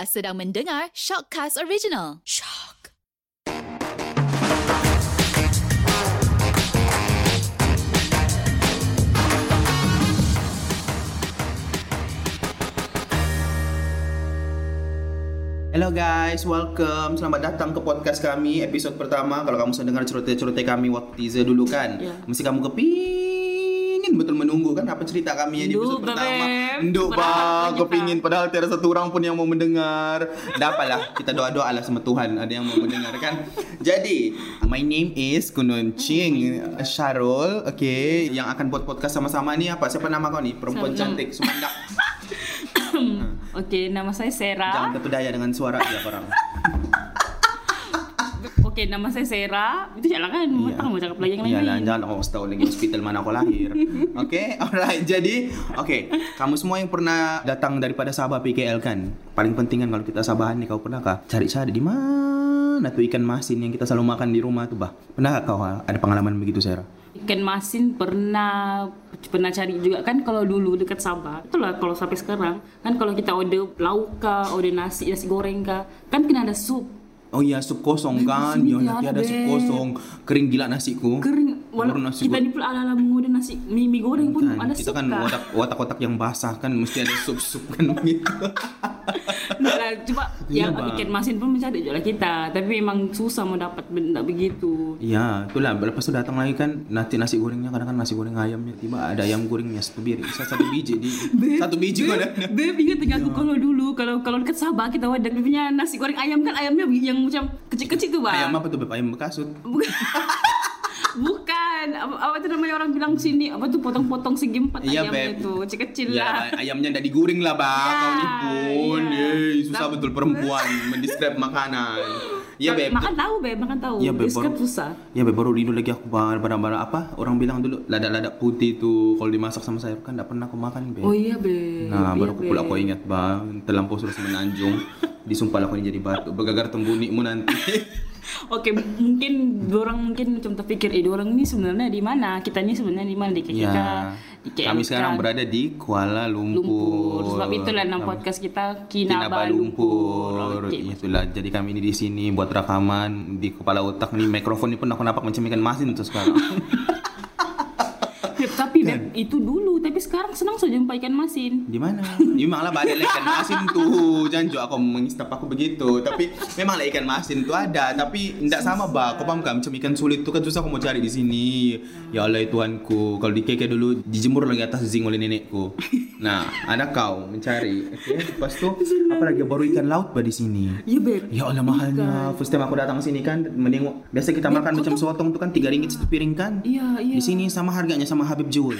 Anda sedang mendengar Shockcast Original. Shock. Hello guys, welcome. Selamat datang ke podcast kami episod pertama. Kalau kamu sedang dengar cerita-cerita kami waktu teaser dulu kan, Ya. mesti kamu kepingin betul menunggu kan apa cerita kami yang di episod Nduk, pertama. Nduk bang, kepingin padahal tiada satu orang pun yang mau mendengar. Dah apalah, kita doa-doa lah sama Tuhan ada yang mau mendengar kan. Jadi, my name is Kunun Ching Syarul, okay, yang akan buat podcast sama-sama ni apa? Siapa nama kau ni? Perempuan Sama- cantik, Sumanda. Okey, nama saya Sera. Jangan terpedaya dengan suara dia korang. Okey, nama saya Sera. Itu jalan kan? Iya. Tahu mau cakap lagi yang Iyalah, lain. jangan kasih tahu lagi hospital mana aku lahir. Oke, alright. Jadi, oke, kamu semua yang pernah datang daripada Sabah PKL kan? Paling penting kan kalau kita Sabahan nih, kau pernah kah cari-cari di mana tuh ikan masin yang kita selalu makan di rumah tuh, bah? Pernah kau ha, ada pengalaman begitu, Sarah? Ikan masin pernah pernah cari juga kan kalau dulu dekat Sabah. Itulah kalau sampai sekarang kan kalau kita order lauk kah, order nasi, nasi goreng kah, kan kena ada sup. Oh iya, sup kosong kan? Sini Ya, nanti ada, sup kosong. Kering gila nasiku. Kering Baru walau nasi kita goreng. ni pula ala-ala mengorder nasi mie, mie goreng pun Kan, ada kita sup kan watak- watak-watak yang basah kan mesti ada sup-sup kan begitu. Nah, lah, cuma Iya, yang Bang. ikan masin pun mencari juga lah kita. Tapi memang susah mau dapat benda begitu. Iya, itulah. Lepas itu datang lagi kan nanti nasi gorengnya kadang kan nasi goreng ayamnya tiba ada ayam gorengnya satu biji, satu biji di satu biji kok ada. Beb ingat tak aku kalau dulu kalau kalau dekat Sabah kita wadah punya nasi goreng ayam kan ayamnya yang macam kecil-kecil tu bang. Ayam apa tuh Beb? Ayam bekasut. Bukan. Bukan. Apa, apa tu namanya orang bilang sini apa tu potong-potong segi empat Iya, ayamnya Beb. tu kecil-kecil Ya, lah. ayamnya udah digoreng lah, Bang. Ya, Kau iya. Yeay, susah Tapi- betul perempuan mendescribe makanan. Iya, Beb. Makan tahu beb, makan tahu. Iya, Beb. Baru, susah. ya, Beb. Baru dulu lagi aku barang-barang apa? Orang bilang dulu lada-lada putih tuh kalau dimasak sama sayur kan enggak pernah aku makan, Beb. Oh iya beb. Nah, iya, baru aku pula aku ingat bang, terlampau sudah semenanjung, disumpah aku ini jadi batu, bergagar tembunimu nanti. Oke, mungkin orang mungkin macam terfikir, eh orang ini sebenarnya di mana? Kita ini sebenarnya di mana? Di KKK, Ya, di KL kami sekarang berada di Kuala Lumpur. Lumpur. Sebab itulah nama podcast kita Kinaba Kinaba Lumpur. Lumpur. Oke. Itulah. Jadi kami ini di sini buat rekaman di kepala otak nih mikrofon ini pun aku nampak macam ikan masin tuh sekarang. Beb? Beb, itu dulu, tapi sekarang senang saja jumpa ikan masin. di mana? Ini malah ada ikan masin tuh. Jangan juga aku mengistap aku begitu. Tapi memang lah ikan masin tuh ada, tapi tidak sama bah. Kau paham kan? Macam ikan sulit tuh kan susah aku mau cari di sini. Ya Allah ya Tuhanku. Kalau di keke dulu dijemur lagi atas zinc oleh nenekku. Nah, ada kau mencari. Oke, lepas tu apa lagi baru ikan laut bah di sini. Iya Beb. Ya Allah mahalnya. First time aku datang sini kan menengok. Biasa kita makan macam sotong tuh kan 3 ringgit satu piring kan. Iya, iya. Di sini sama harganya sama Habib Jewel.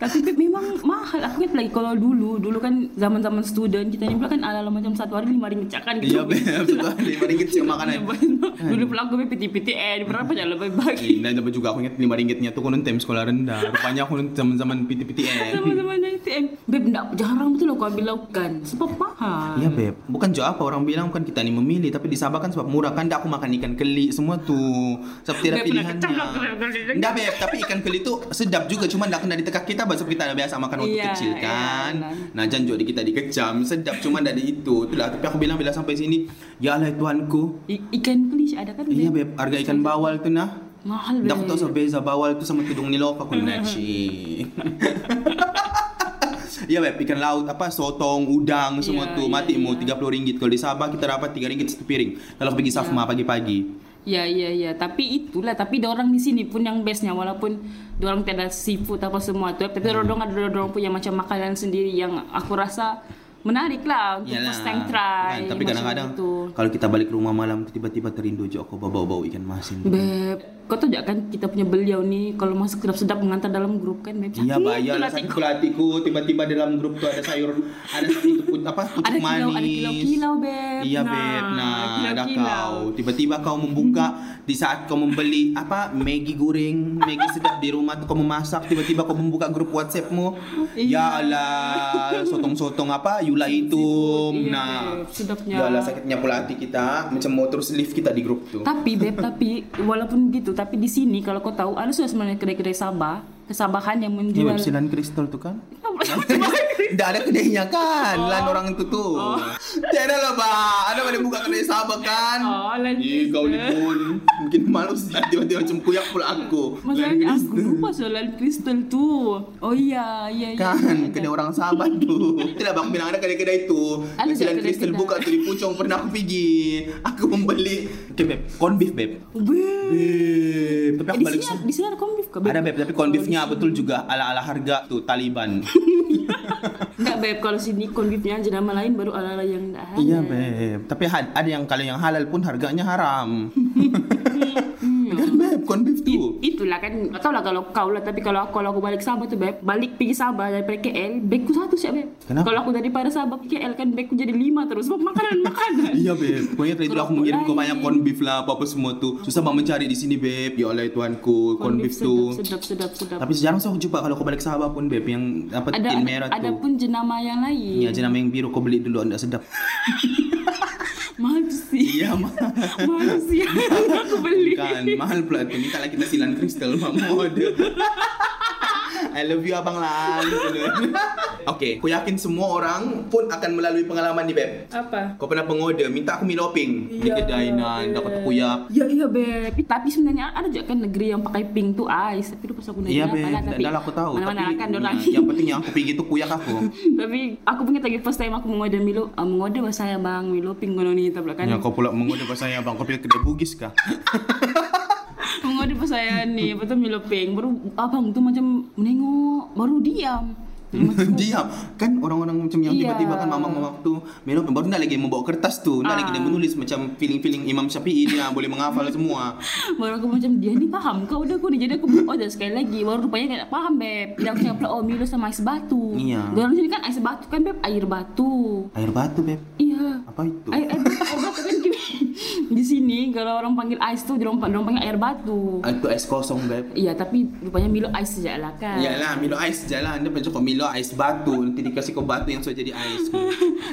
Tapi Beb, memang mahal. Aku ingat lagi kalau dulu, dulu kan zaman-zaman student kita pula kan ala-ala macam satu hari lima ringgit cakan Iya, gitu. betul. 5 ringgit sih makanan. Dulu pula aku PT-PTN, berapa jalan bagi-bagi. Dan dapat juga aku ingat 5 ringgitnya tuh kunun time sekolah rendah. Rupanya aku nun zaman-zaman PT-PTN. Sama-sama dari TM. Beb, enggak jarang betul aku ambil laukan. Sebab mahal. Iya beb, bukan jo apa orang bilang kan kita nih memilih tapi di Sabah kan sebab murah kan ndak aku makan ikan keli semua tuh sebab tidak Beb, pilihannya. Ndak beb, tapi ikan keli tuh sedap juga cuma ndak kena di tekak kita sebab kita udah biasa makan waktu Iya, kecil kan. iya, Nah jangan juga di kita dikecam sedap cuma ndak di itu. Itulah tapi aku bilang bila sampai sini ya Allah Tuhanku. I- ikan kelis ada kan? Iya Beb? beb, harga ikan bawal tuh nah. Mahal Ndak aku tahu Beb. sa beza bawal tuh sama tudung niloka ko nachi. Iya beb, ikan laut apa sotong, udang semua Iya, tuh iya, mati mau iya. 30 ringgit. Kalau di Sabah kita dapat 3 ringgit satu piring. Kalau pergi Safma pagi-pagi. Ya, ya, ya. Tapi itulah. Tapi orang di sini pun yang bestnya. Walaupun orang tiada seafood apa semua tu. Tapi Hmm. orang ada orang punya macam makanan sendiri yang aku rasa menarik lah untuk Iyalah. first time try. Kan, tapi kadang-kadang itu. kalau kita balik rumah malam tiba-tiba terindu jo aku bau-bau ikan masin. Beb, kau tahu tak kan kita punya beliau ni kalau masak sedap-sedap mengantar dalam grup kan Beb? Iya. Iya, tu lah hatiku. sakit pelatiku tiba-tiba dalam grup tuh ada sayur, ada itu apa pucuk Ada manis. kilau, ada kilau-kilau Beb. Iya, Beb. Nah, ada kilau-kilau. kau. Tiba-tiba kau membuka di saat kau membeli apa Maggi goreng, Maggi sedap di rumah tuh kau memasak, tiba-tiba kau membuka grup WhatsAppmu. Ya Allah, sotong-sotong apa Yula itu. Iya, Nah, Beb. Sedapnya. ya Allah sakitnya pula hati kita, macam mau terus live kita di grup tuh. Tapi beb, tapi walaupun gitu, tapi di sini kalau kau tahu ada sudah sebenarnya kedai-kedai Sabah, kesabahan yang Iya, menjual. Silan Kristal tuh kan? Tidak ada kedainya kan, lan orang itu tuh. Tiada lah, Pak. Ada mana buka kedai Sabah kan? Oh, lain Ih, kau ni pun mungkin malu tiba-tiba macam kuyak pula aku. Masalahnya aku lupa soal kristal tu. Oh iya, iya, iya. Kan, kedai orang Sabah tu. Tidak bang bilang ada kedai-kedai tu. Ada Selain kedai-kedai. kristal buka tu di Puchong pernah aku pergi. Aku membeli. Okay, beb. Corn beef, beb. Weh. Beb. Tapi Eh, aku balik di sini ada kombif ke? Beb? Ada beb, tapi corn beefnya betul juga ala-ala harga tuh Taliban. Enggak beb, kalau sini kombifnya aja nama lain baru ala-ala yang enggak halal. Iya beb, tapi ada yang kalau yang halal pun harganya haram. kan corn beef tuh. It- itulah kan. Gak tau lah kalau kau lah Tapi kalau aku Kalau aku balik Sabah tuh beb Balik pergi Sabah Daripada KL Bagku satu sih beb. Kenapa? Kalau aku daripada Sabah ke KL kan Bagku jadi lima terus. Sebab makanan-makanan Iya beb, pokoknya tadi aku mengirim kau banyak corn beef lah apa-apa semua tuh Susah banget mencari di sini beb, ya Allah Tuhanku corn beef tuh sedap, sedap, sedap. Tapi sih aku jumpa kalau kau balik Sabah pun beb Yang dapat ada, tin merah ada tuh pun jenama yang lain. Iya jenama yang biru kau beli dulu, anda sedap Mahal sih Iya mah Mahal sih Aku beli. Kan, mahal pula tuh. Lah kita silan kristal mode I love you abang Lan Oke, aku yakin semua orang pun akan melalui pengalaman ni Beb. Apa? Kau pernah pengorder, minta aku mie loping Di Iya, kedai nan, dah kata kuyak. Iya iya beb. Tapi sebenarnya ada juga kan negeri yang pakai pink tuh ice Tapi lupa aku Iya apa Beb, lah, tapi aku tahu. Mana-mana Tapi kan orang. ya, yang penting yang aku pergi itu kuyak aku. Tapi aku punya lagi first time aku mengorder Milo. Uh, Mengorder bahasa saya bang Milo pink kono ni tak kan? Ya kau pula mengorder pas saya abang, kau pilih kedai Bugis kah? Mengorder pas saya ni Lepas tu Milo pink. Baru abang tu macam Menengok Baru diam Diam. Kan orang-orang macam yang Iya. tiba-tiba kan mamang-mamang tu Minum baru nak lagi membawa kertas tu. Nak Ah. lagi dia menulis macam feeling-feeling Imam Syafi'i dia Boleh menghafal semua. Baru aku macam Dia ni faham kau udah aku ni? Jadi aku order sekali lagi. Baru rupanya tak faham beb. Aku cakap pula Oh Milo sama ais batu. Iya. Orang sini kan ais batu kan beb? Air batu. Air batu beb? Iya. Apa itu? Air, air, air batu di sini kalau orang panggil ais tu dia orang, dia orang panggil air batu. Ah, Itu ais kosong beb Iya tapi rupanya Milo ais saja lah kan. Yalah, Milo ais je lah. Anda macam kau Milo ais batu. Nanti dikasih kau batu yang sudah jadi ais.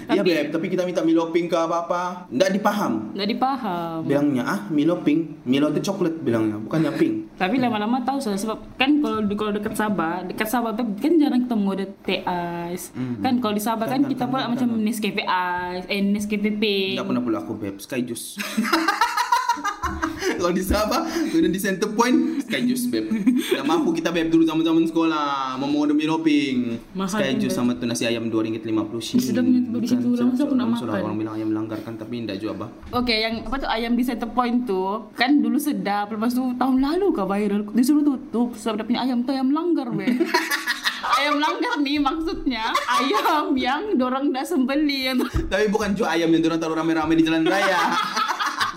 Ya beb, tapi kita minta Milo pink ke apa-apa. Nggak dipaham. Nggak dipaham. Bilangnya, ah Milo pink. Milo itu coklat bilangnya, bukannya pink. Tapi lama-lama tahu soalnya sebab kan kalau kalau dekat Sabah, dekat Sabah beb, kan jarang ketemu ada teh ais. Kan kalau di Sabah kan, Kan, kita kan, pula kan, macam kan. Nescafe ais, eh Nescafe pink. Nggak pernah pula aku beb, sky juice. Kalau di Sabah, sudah di center point, sky juice beb. Tidak mampu kita beb dulu zaman-zaman sekolah. Mau Milo pink. Mahal Sky juice Beb? sama tu nasi ayam RM2.50 sih. Sedapnya tu di situ, langsung aku nak makan. Orang bilang ayam melanggar kan, tapi tidak juga bah. Oke, yang apa tuh ayam di center point tuh kan dulu sedap, lepas tu tahun lalu kah viral disuruh tutup sebab punya ayam tuh ayam langgar be. ayam langgar nih maksudnya ayam yang dorang dah sembeli yang Tapi bukan jual ayam yang orang taruh rame-rame di jalan raya.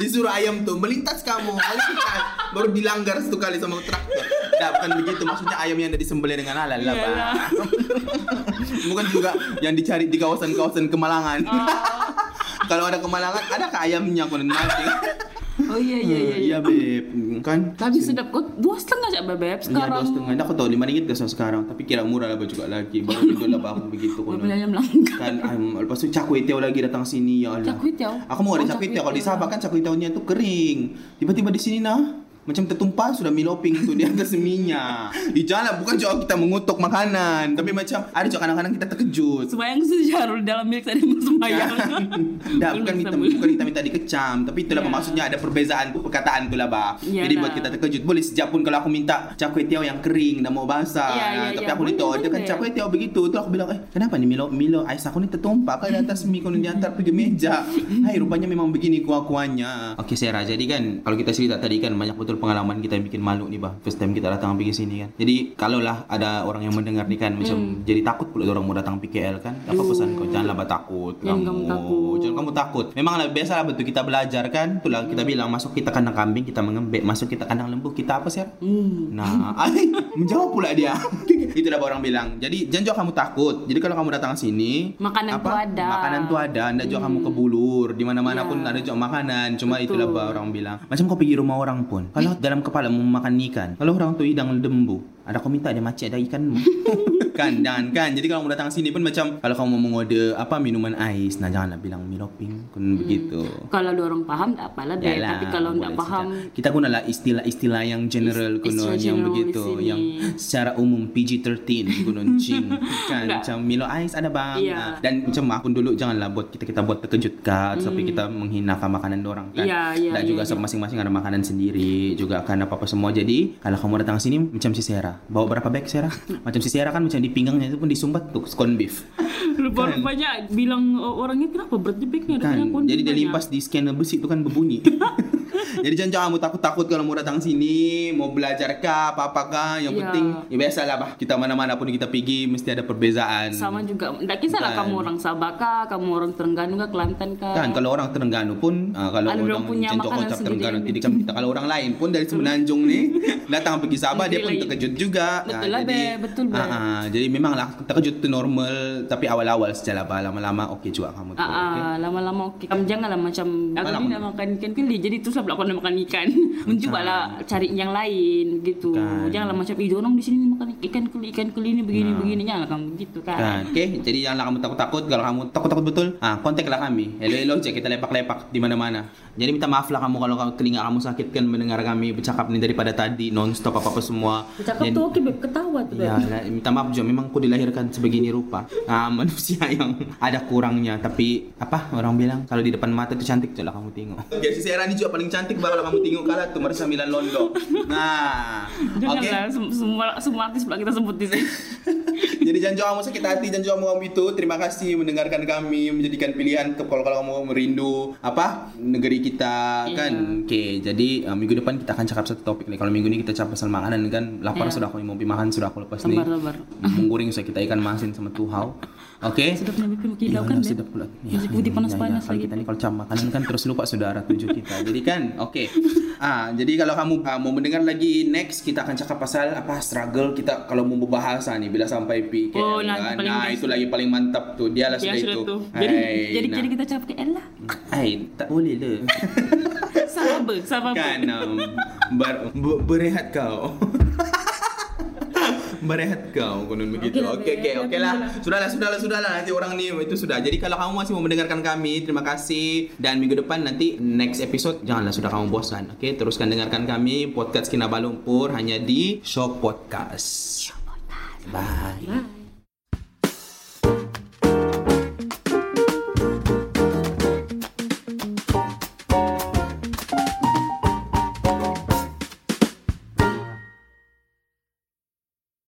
Disuruh ayam tuh melintas kamu, melintas. Baru dilanggar satu kali sama traktor. Tidak, bukan begitu. Maksudnya ayam yang ada disembelih dengan halal lah. Iyalah. bukan juga yang dicari di kawasan-kawasan Kemalangan. Kalau ada Kemalangan, ada ke ayamnya kau mati. Oh iya iya iya. iya. Iya, beb. Kan? Tapi sedap kok dua setengah aja bebek Iya, dua sekarang. setengah. Dah aku tahu lima ringgit ke sekarang. Tapi kira murah lah juga lagi. Baru itu lah aku begitu. Kan um, lepas tu cak kuih tiaw lagi datang sini ya Allah. Cak kuih tiaw? Aku mau ada Oh, cak cak kuih kuih tiaw. Kalau di. Sabah kan cak kuih tiawnya tu kering. Tiba-tiba di sini nah macam tertumpah sudah miloping tu di atas minyak. Di jalan bukan cuma kita mengutuk makanan, tapi macam ada cuma kadang-kadang kita terkejut. Sembayang sejarah dalam milik saya mau sembayang. Dah bukan kita bukan kita minta dikecam, tapi itulah Ya. maksudnya ada perbezaan tu perkataan tu lah bah. Iyalah. Jadi buat kita terkejut. Boleh sejak pun kalau aku minta cak kuih tiaw yang kering dan mau basah. Ya, ya, tapi ya. aku ditolak dia kan boleh. cak kuih tiaw begitu. Tu aku bilang, "Eh, kenapa ni Milo Milo ais aku ni tertumpah kan di atas mie kau ni diantar pergi meja." Hai, rupanya memang begini kuah-kuahnya. Okey, Sarah. Jadi kan kalau kita cerita tadi kan banyak betul pengalaman kita yang bikin malu nih, bah. First time kita datang pergi sini kan. Jadi kalaulah ada orang yang mendengar nih kan macam Hmm. jadi takut pula orang mau datang PKL kan. Apa pesan kau? Janganlah bah takut. Jangan kamu takut. Jangan kamu takut. Memang lah biasa lah betul kita belajar kan. Itulah kita bilang masuk kita kandang kambing kita mengembek, masuk kita kandang lembu kita apa sih? Hmm. Nah, menjawab pula dia. Itulah orang bilang. Jadi jangan juga kamu takut. Jadi kalau kamu datang sini, Makanan apa? tu ada. Makanan tu ada. Anda juga kamu ke bulur. Di mana-mana Ya. pun ada juga makanan. Cuma Betul. itulah orang bilang. Macam kau pergi rumah orang pun. Kalau dalam kepala mau makan ikan, kalau orang tu hidang lembu, ada kau minta dia macet ada ikanmu. kan jangan kan jadi kalau mau datang sini pun macam kalau kamu mau order apa minuman ais nah janganlah bilang miloping kan begitu Kalau ada orang paham tak apalah deh. Yalah, Tapi kalau tidak paham, saja. kita gunalah istilah-istilah yang general Ist- kuno yang general begitu yang secara umum PG-13 kuno cing kan Nggak. macam Milo Ais ada bang Iya. Ah, dan macam aku dulu janganlah buat kita kita buat terkejut kan sampai kita menghinakan makanan orang kan Hmm. Iya, iya, dan iya, juga iya. masing-masing ada makanan sendiri juga kan apa apa semua jadi kalau kamu datang sini macam si Sarah bawa berapa bag Sarah macam si Sarah kan macam di pinggangnya itu pun disumbat tuh scone beef lupa-lupanya bilang oh, orangnya kenapa? Berat jebeknya kan? jadi dia limpas di scanner besi itu kan berbunyi. Jadi jangan jangan kamu takut-takut kalau mau datang sini mau belajar kah apa apakah yang Ya. penting ya biasalah bah. Kita mana-mana pun kita pergi mesti ada perbezaan. Sama juga. Tidak kisahlah Kan. kamu orang Sabah kah kamu orang Terengganu kah Kelantan kah. Kan? Kalau orang Terengganu pun ah, kalau Ada orang punya makanan kocap Terengganu tidak kita kalau orang lain pun dari Semenanjung nih datang pergi Sabah dia pun terkejut juga. Betul Ah, lah, jadi Be. Betul, Be. ah, ah, jadi memanglah terkejut itu normal tapi awal-awal sejalan lama-lama oke juga kamu tuh Ah, ah, lama-lama oke. Kamu janganlah macam aku Malam. ni nak makan ikan keli jadi terus lah aku nak makan ikan. Mencubalah cari yang lain gitu. Kan. Janganlah macam ih orang di sini makan ikan keli ikan keli ni begini begini janganlah kamu gitu kan. Kan, oke. Jadi janganlah kamu takut-takut. Kalau kamu takut-takut betul, ah kontaklah kami. Hello-hello aja kita lepak-lepak di mana-mana. Jadi minta maaf lah kamu kalau kamu- telinga kamu sakit kan mendengar kami bercakap nih daripada tadi non-stop apa-apa semua. Cakap Jadi- tu oke ketawa tu beb. Ya, minta maaf juga. Memang aku dilahirkan sebegini rupa. Ah, manusia yang ada kurangnya. Tapi apa orang bilang kalau di depan mata itu cantik lah kamu tengok. Ya, si Sarah ini juga paling cantik bah kalau kamu tengok kalah tuh Marisa Milan Londo. Nah, oke. Janganlah sem- semua semua artis pula kita sebut di sini. Jadi jangan jauh kamu sakit hati, jangan jauh kamu itu. Terima kasih mendengarkan kami, menjadikan pilihan ke kalau kalau kamu merindu apa negeri kita Iya. kan. Oke, jadi uh, minggu depan kita akan cakap satu topik nih. Kalau minggu ini kita cakap pasal makanan kan, lapar Iya. sudah aku mau makan sudah aku lepas nih. Sabar. Mengguring saya kita ikan masin sama tuhau. Oke. Sedapnya beb makin Iya, kan benar, beb. sedap pula. Nasi putih panas-panas Kalau lagi. kita nih kalau cam makanan kan terus lupa saudara tujuh kita. Jadi kan, oke. Ah, jadi kalau kamu ah, mau mendengar lagi next kita akan cakap pasal apa struggle kita kalau mau berbahasa nih bila sampai pi KL, Oh, nah, kan. paling nah best. itu lagi paling mantap tuh. Dia lah sudah itu. tu. Jadi Hai, jadi nah. jadi kita cakap ke Ella. Hai, tak boleh le. Sabar ber. kan um, ber, ber- berehat kau. Berehat kau konon begitu. lah, Okey okey Beb. okey lah. Sudahlah sudahlah sudahlah nanti orang ni itu sudah. Jadi kalau kamu masih mau mendengarkan kami, terima kasih dan minggu depan nanti next episode janganlah sudah kamu bosan. Okey, teruskan dengarkan kami podcast Kinabalu Lumpur hanya di Shock Podcast. Bye. Bye.